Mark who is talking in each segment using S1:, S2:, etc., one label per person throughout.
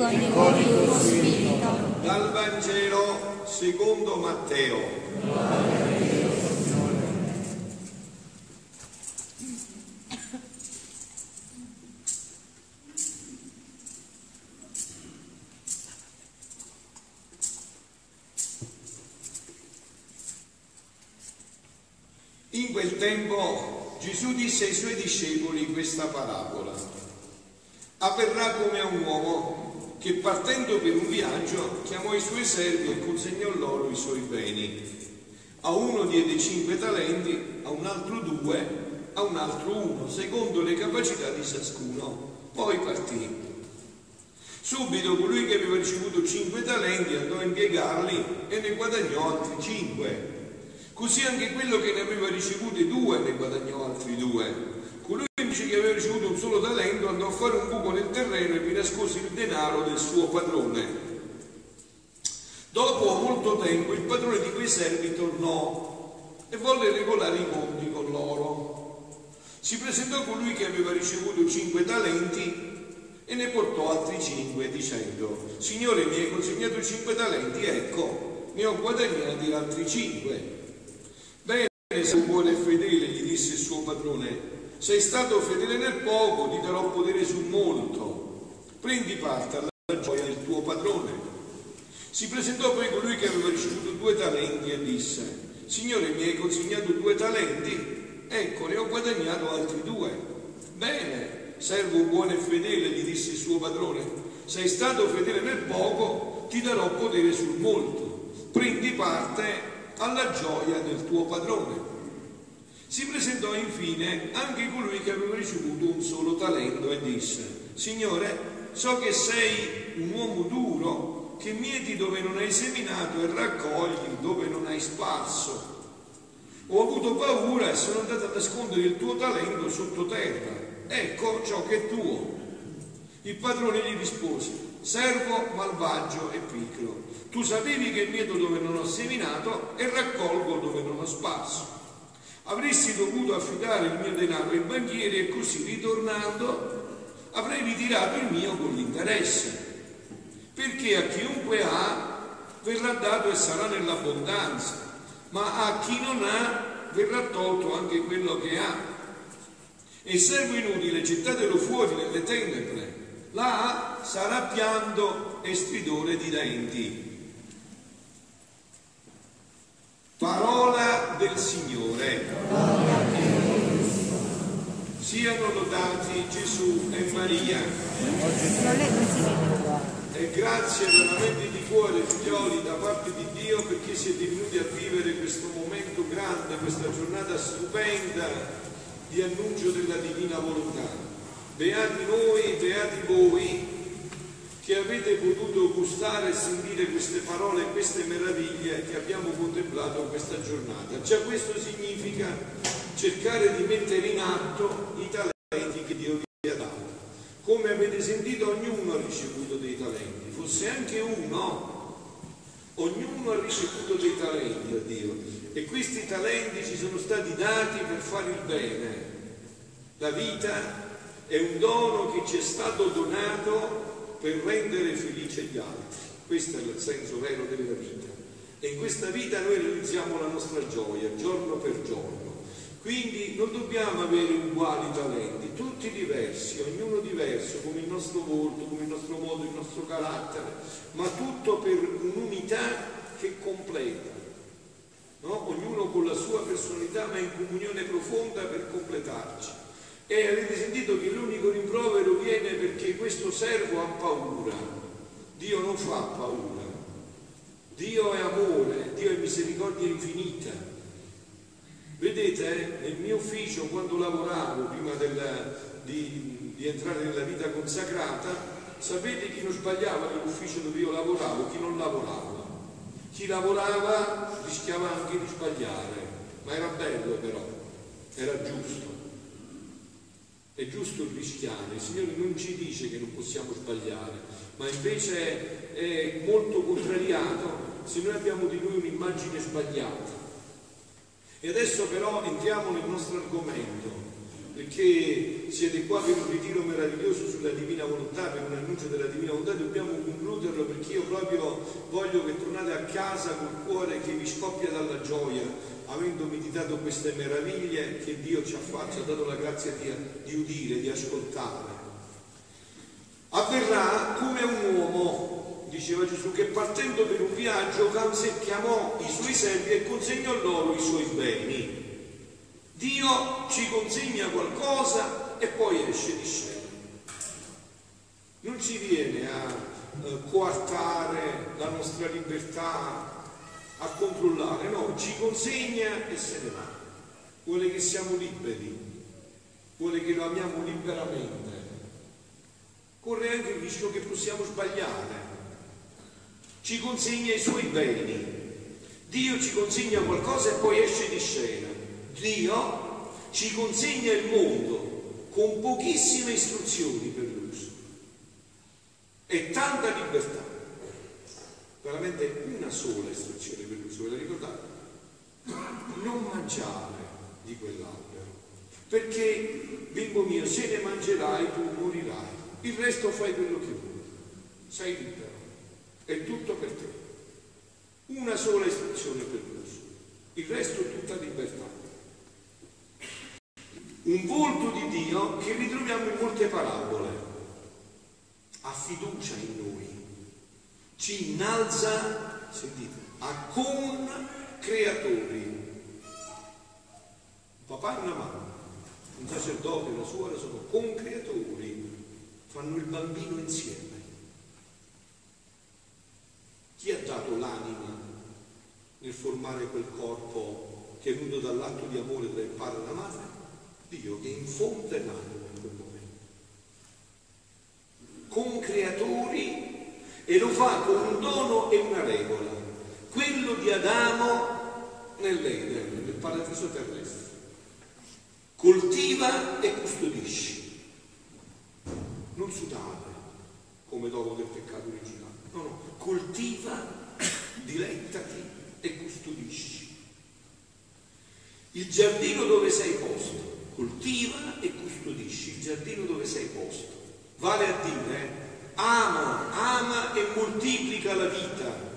S1: Con
S2: il tuo spirito.
S1: Dal Vangelo secondo Matteo. In quel tempo Gesù disse ai suoi discepoli questa parabola. Avverrà come a un uomo che partendo per un viaggio chiamò i suoi servi e consegnò loro i suoi beni. A uno diede cinque talenti, a un altro due, a un altro uno, secondo le capacità di ciascuno. Poi partì. Subito colui che aveva ricevuto cinque talenti andò a impiegarli e ne guadagnò altri cinque. Così anche quello che ne aveva ricevuti due ne guadagnò altri due. Invece che aveva ricevuto un solo talento andò a fare un buco nel terreno e vi nascose il denaro del suo padrone. Dopo molto tempo il padrone di quei servi tornò e volle regolare i conti con loro. Si presentò colui che aveva ricevuto cinque talenti e ne portò altri cinque dicendo, Signore mi hai consegnato cinque talenti, ecco, ne ho guadagnati altri cinque. Bene, sei buono e fedele, gli disse il suo padrone, sei stato fedele nel poco, ti darò potere su molto. Prendi parte alla gioia del tuo padrone. Si presentò poi colui che aveva ricevuto due talenti e disse, Signore mi hai consegnato due talenti, ecco ne ho guadagnato altri due. Bene, servo buono e fedele, gli disse il suo padrone, sei stato fedele nel poco, ti darò potere sul molto. Prendi parte alla gioia del tuo padrone. Si presentò infine anche colui che aveva ricevuto un solo talento e disse, Signore, so che sei un uomo duro, che mieti dove non hai seminato e raccogli dove non hai sparso. Ho avuto paura e sono andato a nascondere il tuo talento sottoterra. Ecco ciò che è tuo. Il padrone gli rispose, servo malvagio e piccolo, tu sapevi che mieto dove non ho seminato e raccolgo dove non ho sparso. Avresti dovuto affidare il mio denaro ai banchieri e così ritornando avrei ritirato il mio con l'interesse. Perché a chiunque ha verrà dato e sarà nell'abbondanza, ma a chi non ha verrà tolto anche quello che ha. E servo inutile, gettatelo fuori nelle tenebre, là sarà pianto e stridore di denti. Parola del Signore. Siano lodati Gesù e Maria. E grazie veramente di cuore, figlioli, da parte di Dio perché siete venuti a vivere questo momento grande, questa giornata stupenda di annuncio della divina volontà. Beati noi, beati voi che avete potuto gustare e sentire queste parole e queste meraviglie che abbiamo contemplato questa giornata. Già questo significa cercare di mettere in atto i talenti che Dio vi ha dato. Come avete sentito, ognuno ha ricevuto dei talenti, fosse anche uno, ognuno ha ricevuto dei talenti da Dio e questi talenti ci sono stati dati per fare il bene. La vita è un dono che ci è stato donato per rendere felice gli altri. Questo è il senso vero della vita. E in questa vita noi realizziamo la nostra gioia giorno per giorno. Quindi non dobbiamo avere uguali talenti, tutti diversi, ognuno diverso, come il nostro volto, come il nostro modo, il nostro carattere, ma tutto per un'unità che completa. No? Ognuno con la sua personalità, ma in comunione profonda per completarci. E avete sentito che l'unico rimprovero viene perché questo servo ha paura. Dio non fa paura. Dio è amore, Dio è misericordia infinita. Vedete, nel mio ufficio, quando lavoravo, prima del, di, di entrare nella vita consacrata, sapete chi non sbagliava nell'ufficio dove io lavoravo, chi non lavorava. Chi lavorava rischiava anche di sbagliare, ma era bello però, era giusto. È giusto rischiare, il Signore non ci dice che non possiamo sbagliare, ma invece è molto contrariato se noi abbiamo di lui un'immagine sbagliata. E adesso però entriamo nel nostro argomento. perché siete qua per un ritiro meraviglioso sulla divina volontà, per un annuncio della divina volontà, dobbiamo concluderlo perché io proprio voglio che tornate a casa col cuore che vi scoppia dalla gioia, avendo meditato queste meraviglie che Dio ci ha fatto, ci ha dato la grazia di, di udire, di ascoltare. Avverrà come un uomo, diceva Gesù, che partendo per un viaggio chiamò i suoi servi e consegnò loro i suoi beni. Dio ci consegna qualcosa e poi esce di scena. Non ci viene a eh, coartare la nostra libertà, a controllare, no, ci consegna e se ne va. Vuole che siamo liberi, vuole che lo amiamo liberamente. Corre anche il rischio che possiamo sbagliare. Ci consegna i suoi beni. Dio ci consegna qualcosa e poi esce di scena. Dio ci consegna il mondo con pochissime istruzioni per l'uso e tanta libertà sola istruzione per l'uso, ve la ricordate? Non mangiare di quell'albero, perché, bimbo mio, se ne mangerai tu morirai, il resto fai quello che vuoi, sei libero, è tutto per te. Una sola istruzione per l'uso, il resto è tutta libertà. Un volto di Dio che ritroviamo in molte parabole, ha fiducia in noi ci innalza, sentite, a con creatori. Un papà e una mamma, un sacerdote e una suora sono con creatori, fanno il bambino insieme. Chi ha dato l'anima nel formare quel corpo che è venuto dall'atto di amore tra il padre e la madre? Dio che infonde l'anima in quel momento. Con creatori e lo fa con un dono e una regola, quello di Adamo nell'Eden, nel paradiso terrestre. Coltiva e custodisci, non sudare come dopo del peccato originale, no, no, coltiva, dilettati e custodisci. Il giardino dove sei posto, coltiva e custodisci il giardino dove sei posto. Vale a dire, ama, ama e moltiplica la vita.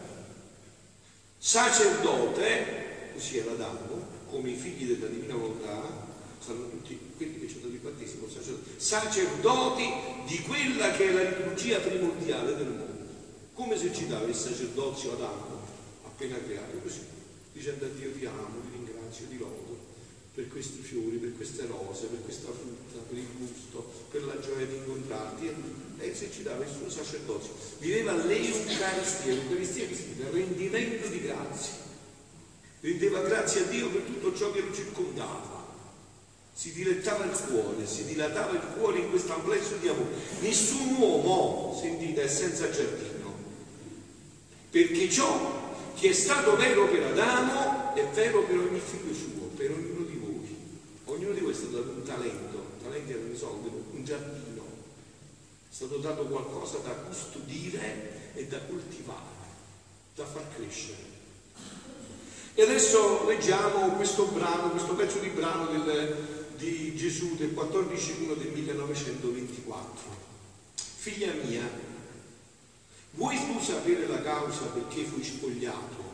S1: Sacerdote, così era dato, come i figli della divina volontà, saranno tutti quelli che ci hanno dato il battesimo, sacerdoti, sacerdoti di quella che è la liturgia primordiale del mondo. Come esercitava il sacerdozio Adamo, appena creato, così, dicendo a Dio ti amo, ti ringrazio, ti lodo per questi fiori, per queste rose, per questa frutta, per il gusto, per la gioia di incontrarti. E esercitava il suo sacerdozio. Viveva l'Eucaristia, l'Eucaristia che significa rendimento di grazie. Rendeva grazie a Dio per tutto ciò che lo circondava. Si dilettava il cuore, si dilatava il cuore in questo amplesso di amore. Nessun uomo, sentite, è senza giardino. Perché ciò che è stato vero per Adamo è vero per ogni figlio suo, per ognuno di Ognuno di voi è stato dato un talento, talenti erano i soldi, un giardino, è stato dato qualcosa da custodire e da coltivare, da far crescere. E adesso leggiamo questo brano, questo pezzo di brano del, di Gesù del 14-1 del 1924. Figlia mia, vuoi tu sapere la causa perché fui spogliato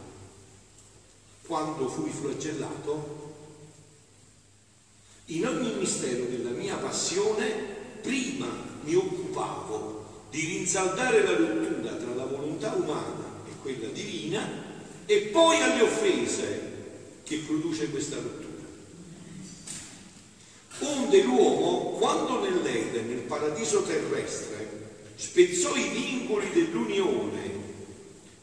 S1: quando fui flagellato? In ogni mistero della mia passione, prima mi occupavo di rinsaldare la rottura tra la volontà umana e quella divina e poi alle offese che produce questa rottura. Onde l'uomo, quando nell'Eden, nel paradiso terrestre, spezzò i vincoli dell'unione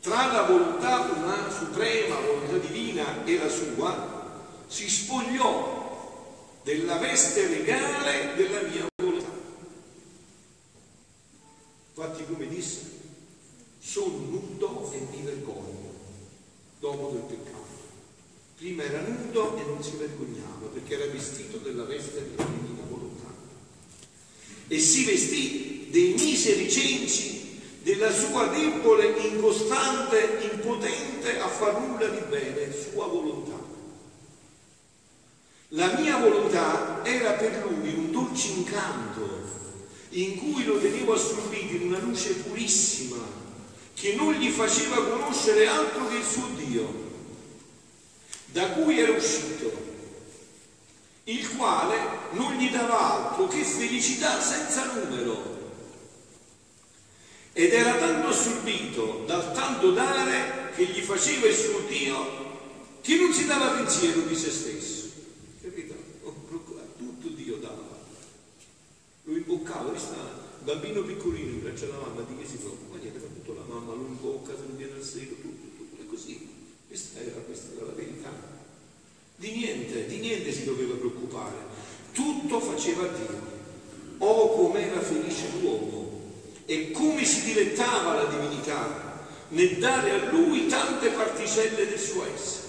S1: tra la volontà umana suprema, la volontà divina e la sua, si spogliò della veste regale della mia volontà. Infatti, come disse, sono nudo e mi vergogno dopo del peccato. Prima era nudo e non si vergognava perché era vestito della veste della divina volontà. E si vestì dei miseri cenci della sua debole, incostante, impotente a far nulla di bene, sua volontà La mia volontà era per lui un dolce incanto in cui lo tenevo assorbito in una luce purissima che non gli faceva conoscere altro che il suo Dio, da cui era uscito, il quale non gli dava altro che felicità senza numero. Ed era tanto assorbito dal tanto dare che gli faceva il suo Dio che non si dava pensiero di se stesso. Capito? Oh, tutto Dio dava. Lo imboccava, sta un bambino piccolino in braccio alla mamma, di che si preoccupa? Niente, fa tutto la mamma, lo imbocca, se non viene al seno, tutto, tutto, è così. Questa era, questa era la verità. Di niente, di niente si doveva preoccupare. Tutto faceva Dio. Oh, com'era felice l'uomo e come si dilettava la divinità nel dare a lui tante particelle del suo essere.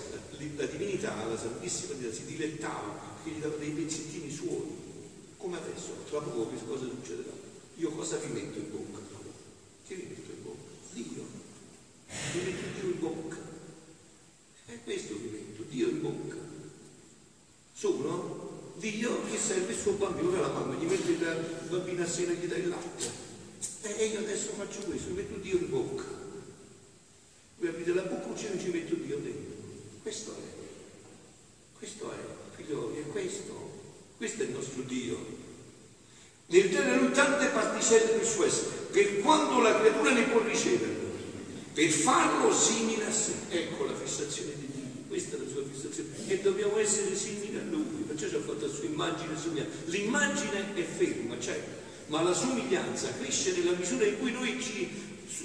S1: La divinità, la Santissima Divinità, si dilettava che gli dava dei pezzettini suoi, come adesso, tra poco che cosa succederà? Io cosa vi metto in bocca? Che vi metto in bocca? Dio. Vi metto Dio in bocca. È questo vi metto, Dio in bocca. Sono Dio che serve il suo bambino, che la mamma gli mette il bambino a seno e gli dà il latte. E io adesso faccio questo, metto Dio in bocca. Voi aprite la boccuccia e ci metto Dio dentro. Questo è. Questo è, figlioli, è questo. Questo è il nostro Dio. Nel dare lui tante particelle del suo essere, per quanto la creatura ne può ricevere, per farlo simile a sé. Ecco la fissazione di Dio. Questa è la sua fissazione. E dobbiamo essere simili a lui. Perciò ci ha fatto la sua immagine e somiglianza. L'immagine è ferma, certo ma la somiglianza cresce nella misura in cui noi ci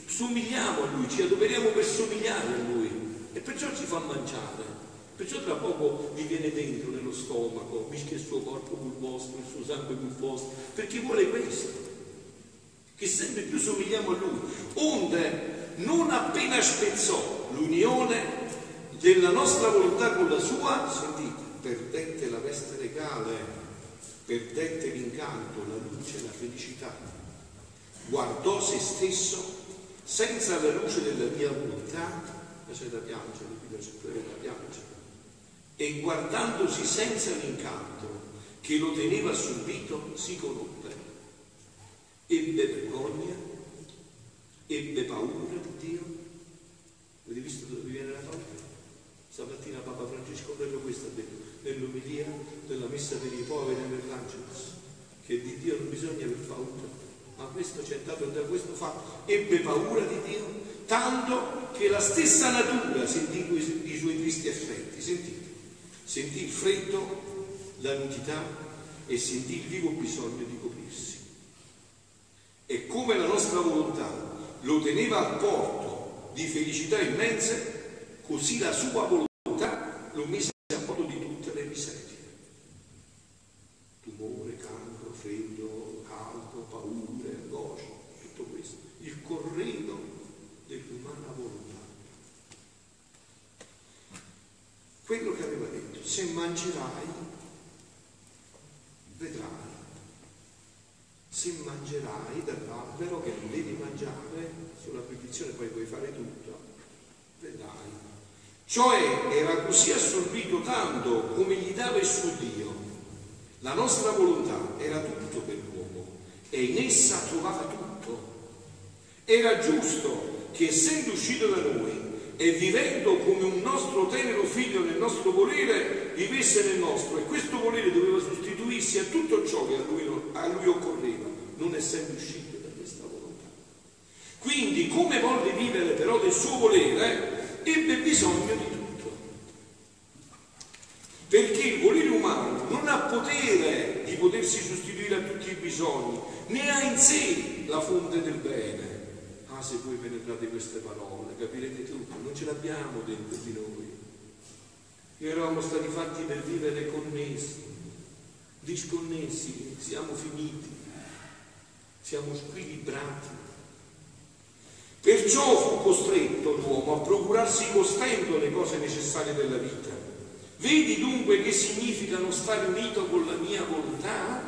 S1: somigliamo a Lui, ci adoperiamo per somigliare a Lui e perciò ci fa mangiare. Perciò tra poco vi viene dentro nello stomaco, mischia il suo corpo col vostro, il suo sangue col vostro, perché vuole questo, che sempre più somigliamo a Lui. Onde, non appena spezzò l'unione della nostra volontà con la sua, sentite, perdette la veste regale perdette l'incanto, la luce, la felicità. Guardò se stesso senza la luce della mia volontà, c'è da piangere, qui c'è da piangere, e guardandosi senza l'incanto che lo teneva subito, si corruppe. Ebbe vergogna, ebbe paura di Dio. Avete visto dove viene la paura? Stamattina Papa Francesco proprio questo ha detto nell'umilia della messa per i poveri nell'Angelus, che di Dio non bisogna aver paura, ma questo c'è dato da questo fatto, ebbe paura di Dio, tanto che la stessa natura sentì i suoi tristi effetti, sentite, sentì il freddo, la nudità e sentì il vivo bisogno di coprirsi. E come la nostra volontà lo teneva al porto di felicità immense, così la sua volontà lo mise a porto di tutte le miserie. Tumore, cancro, freddo, caldo, paure, angoscia, tutto questo. Il corredo dell'umana volontà. Quello che aveva detto, se mangerai, vedrai. Se mangerai dall'albero che non devi mangiare, sulla petizione poi puoi fare tutto, vedrai cioè era così assorbito tanto come gli dava il suo Dio. La nostra volontà era tutto per l'uomo e in essa trovava tutto. Era giusto che essendo uscito da noi e vivendo come un nostro tenero figlio nel nostro volere, vivesse nel nostro e questo volere doveva sostituirsi a tutto ciò che a lui, a lui occorreva, non essendo uscito da questa volontà. Quindi come volle vivere però del suo volere, ebbe bisogno di tutto. Perché il volere umano non ha potere di potersi sostituire a tutti i bisogni, né ha in sé la fonte del bene. Ah, se voi penetrate queste parole, capirete tutto, non ce l'abbiamo dentro di noi. Noi eravamo stati fatti per vivere connessi, disconnessi, siamo finiti, siamo squilibrati. Perciò fu costretto l'uomo a procurarsi costendo le cose necessarie della vita. Vedi dunque che significa non stare unito con la mia volontà?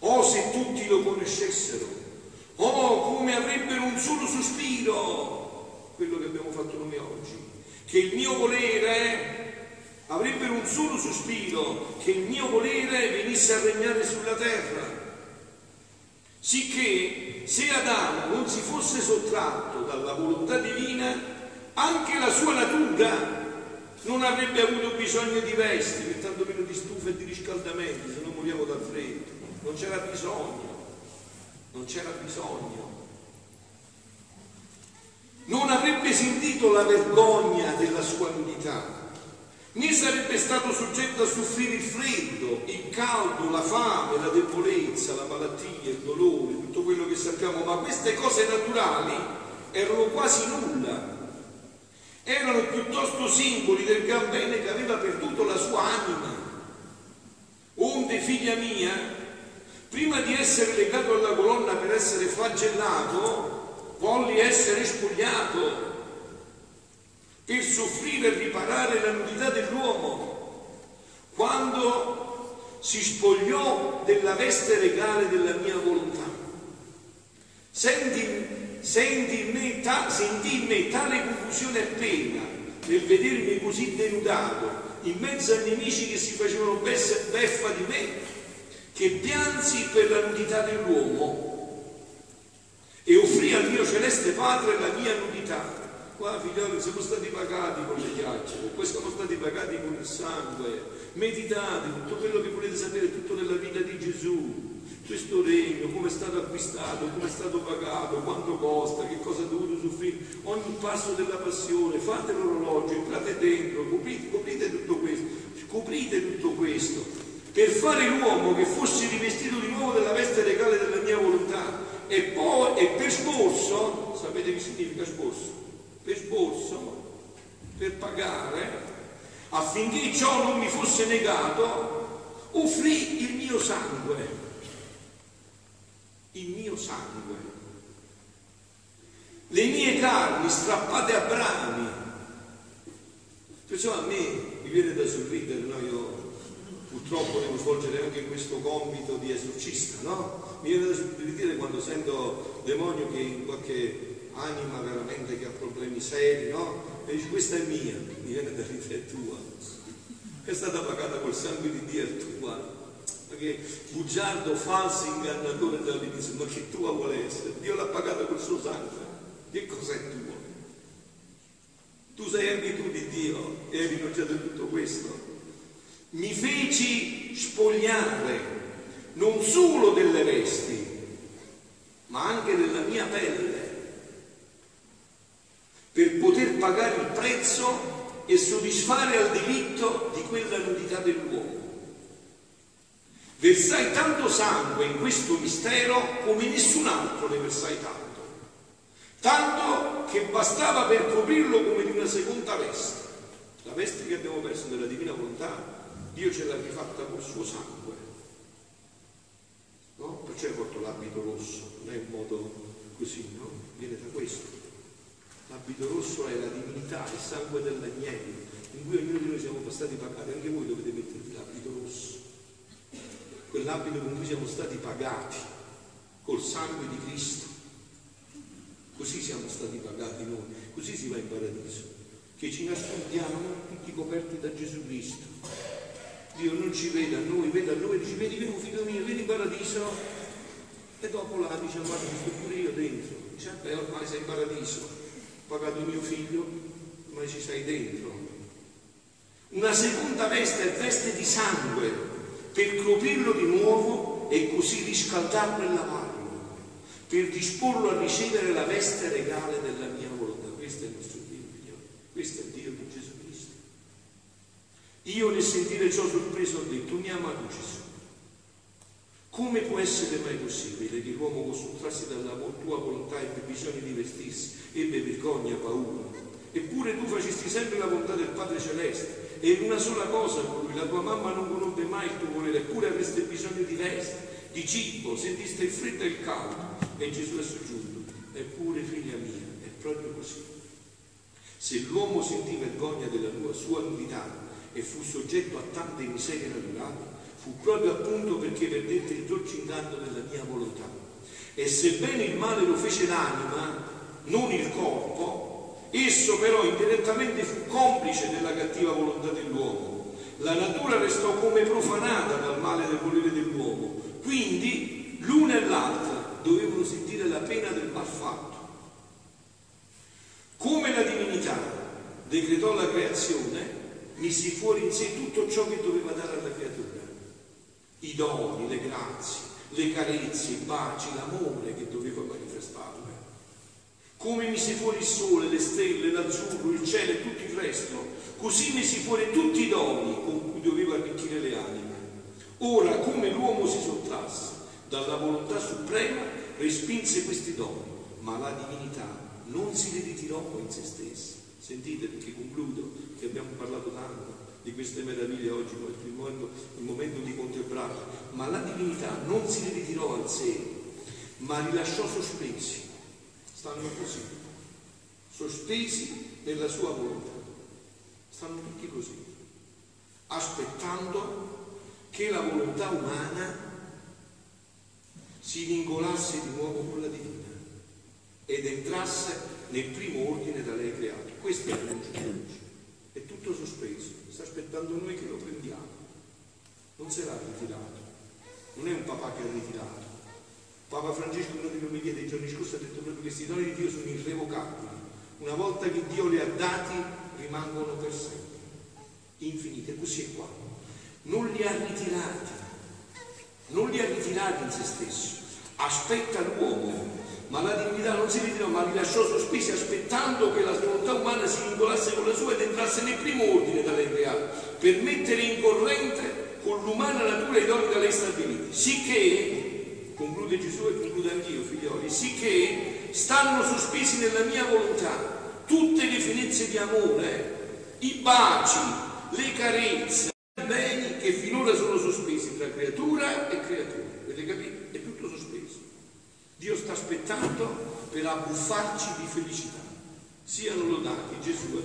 S1: Oh, se tutti lo conoscessero! Come avrebbero un solo sospiro! Quello che abbiamo fatto noi oggi. Che il mio volere avrebbero un solo sospiro che il mio volere venisse a regnare sulla terra. Sicché se Adamo non si fosse sottratto dalla volontà divina, anche la sua natura non avrebbe avuto bisogno di vesti, per tanto meno di stufa e di riscaldamento, se non moriamo dal freddo. Non c'era bisogno, non c'era bisogno. Non avrebbe sentito la vergogna della sua nudità né sarebbe stato soggetto a soffrire il freddo, il caldo, la fame, la debolezza, la malattia, il dolore, tutto quello che sappiamo, ma queste cose naturali erano quasi nulla, erano piuttosto simboli del gran bene che aveva perduto la sua anima. Onde, figlia mia, prima di essere legato alla colonna per essere flagellato, volli essere spogliato. Per soffrire e riparare la nudità dell'uomo, quando si spogliò della veste regale della mia volontà. Senti, senti in me, ta, sentì in me tale confusione e pena nel vedermi così denudato in mezzo ai nemici che si facevano beffa di me, che piansi per la nudità dell'uomo offrì al mio celeste Padre la mia nudità Qua figlioli siamo stati pagati con le chiacchiere, poi siamo stati pagati con il sangue. Meditate tutto quello che volete sapere, tutto nella vita di Gesù. Questo regno, come è stato acquistato, come è stato pagato, quanto costa, che cosa ha dovuto soffrire, ogni passo della passione, fate l'orologio, entrate dentro, coprite, coprite tutto questo, coprite tutto questo, per fare l'uomo che fosse rivestito di nuovo della veste regale della mia volontà. E poi, e per sborso, sapete che significa sborso? per sborso, per pagare, affinché ciò non mi fosse negato, offrì il mio sangue, il mio sangue, le mie carni strappate a brani. Perciò a me mi viene da sorridere, no? Io purtroppo devo svolgere anche questo compito di esorcista, no? Mi viene da sorridere quando sento demonio che in qualche anima veramente che ha problemi seri, no? E dice questa è mia, mi viene da ridere, è tua. È stata pagata col sangue di Dio, è tua. Perché bugiardo, falso, ingannatore dall'inizio, ma che tua vuole essere? Dio l'ha pagata col suo sangue. Che cos'è tuo? Tu sei anche tu di Dio e hai rinunciato a tutto questo. Mi feci spogliare non solo delle vesti, ma anche della mia pelle per poter pagare il prezzo e soddisfare al diritto di quella nudità dell'uomo. Versai tanto sangue in questo mistero come nessun altro ne versai tanto, tanto che bastava per coprirlo come di una seconda veste. La veste che abbiamo perso nella divina volontà, Dio ce l'ha rifatta col suo sangue. No? Perciò porto l'abito rosso, non è un modo così, no? Viene da questo. L'abito rosso è la divinità, il sangue dell'agnello, in cui ognuno di noi siamo stati pagati, anche voi dovete mettervi l'abito rosso, quell'abito con cui siamo stati pagati, col sangue di Cristo. Così siamo stati pagati noi, così si va in paradiso, che ci nascondiamo tutti coperti da Gesù Cristo. Dio non ci vede a noi, vede a noi, dice, vedi, vieni figlio mio, vieni in paradiso, e dopo là dice, guarda, sto pure io dentro. Dice, beh, ormai sei in paradiso pagato mio figlio, ma ci sei dentro. Una seconda veste è veste di sangue per coprirlo di nuovo e così riscaldarlo e lavarlo, per disporlo a ricevere la veste regale della mia volontà. Questo è il nostro Dio. Questo è il Dio di Gesù Cristo. Io nel sentire ciò sorpreso ho detto, mi amato Gesù. Come può essere mai possibile che l'uomo sottrarsi dalla tua volontà ebbe bisogno di vestirsi, ebbe vergogna, paura? Eppure tu facesti sempre la volontà del Padre Celeste e in una sola cosa con lui, la tua mamma non conobbe mai il tuo volere, eppure avreste bisogno di vesti, di cibo, sentiste il freddo e il caldo. E Gesù è soggiunto, eppure figlia mia, è proprio così. Se l'uomo sentì vergogna della tua sua nudità e fu soggetto a tante miserie naturali, fu proprio appunto perché perdette il dolce inganno della mia volontà. E sebbene il male lo fece l'anima, non il corpo, esso però indirettamente fu complice della cattiva volontà dell'uomo, La natura restò come profanata dal male del volere dell'uomo, quindi l'una e l'altra dovevano sentire la pena del mal fatto. Come la divinità decretò la creazione, mise fuori in sé tutto ciò che doveva dare alla creatura, i doni, le grazie, le carezze, i baci, l'amore che doveva manifestarle. Come mise fuori il sole, le stelle, l'azzurro, il cielo e tutto il resto, così mise fuori tutti i doni con cui doveva arricchire le anime. Ora, come l'uomo si sottrasse dalla volontà suprema, respinse questi doni, ma la divinità non si li ritirò in se stessa. Sentite perché concludo che abbiamo parlato tanto di queste meraviglie oggi, il momento, il momento di contemplare, ma la divinità non si ritirò al sé, ma li lasciò sospesi stanno così, sospesi nella sua volontà. Stanno tutti così, aspettando che la volontà umana si vincolasse di nuovo con la divina ed entrasse nel primo ordine da lei creato. Questo è il oggi. È tutto sospeso, sta aspettando noi che lo prendiamo. Non l'ha ritirato, non è un papà che ha ritirato, Papa Francesco in omelie dei giorni scorsi ha detto proprio che questi doni di Dio sono irrevocabili. Una volta che Dio li ha dati, rimangono per sempre, infiniti. E così è qua. Non li ha ritirati, non li ha ritirati in se stesso. Aspetta l'uomo, ma la divinità non si ritirò, ma li lasciò sospesi aspettando che la volontà umana si vincolasse con la sua ed entrasse nel primo ordine da lei creato, per mettere in corrente con l'umana natura i doni da lei stabiliti, sicché conclude Gesù e conclude anch'io, figlioli, sicché stanno sospesi nella mia volontà tutte le finezze di amore, i baci, le carezze, i beni che finora sono sospesi tra creatura e creatura. Avete capito? È tutto sospeso. Dio sta aspettando per abbuffarci di felicità. Siano lodati Gesù e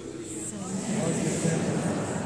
S1: Maria.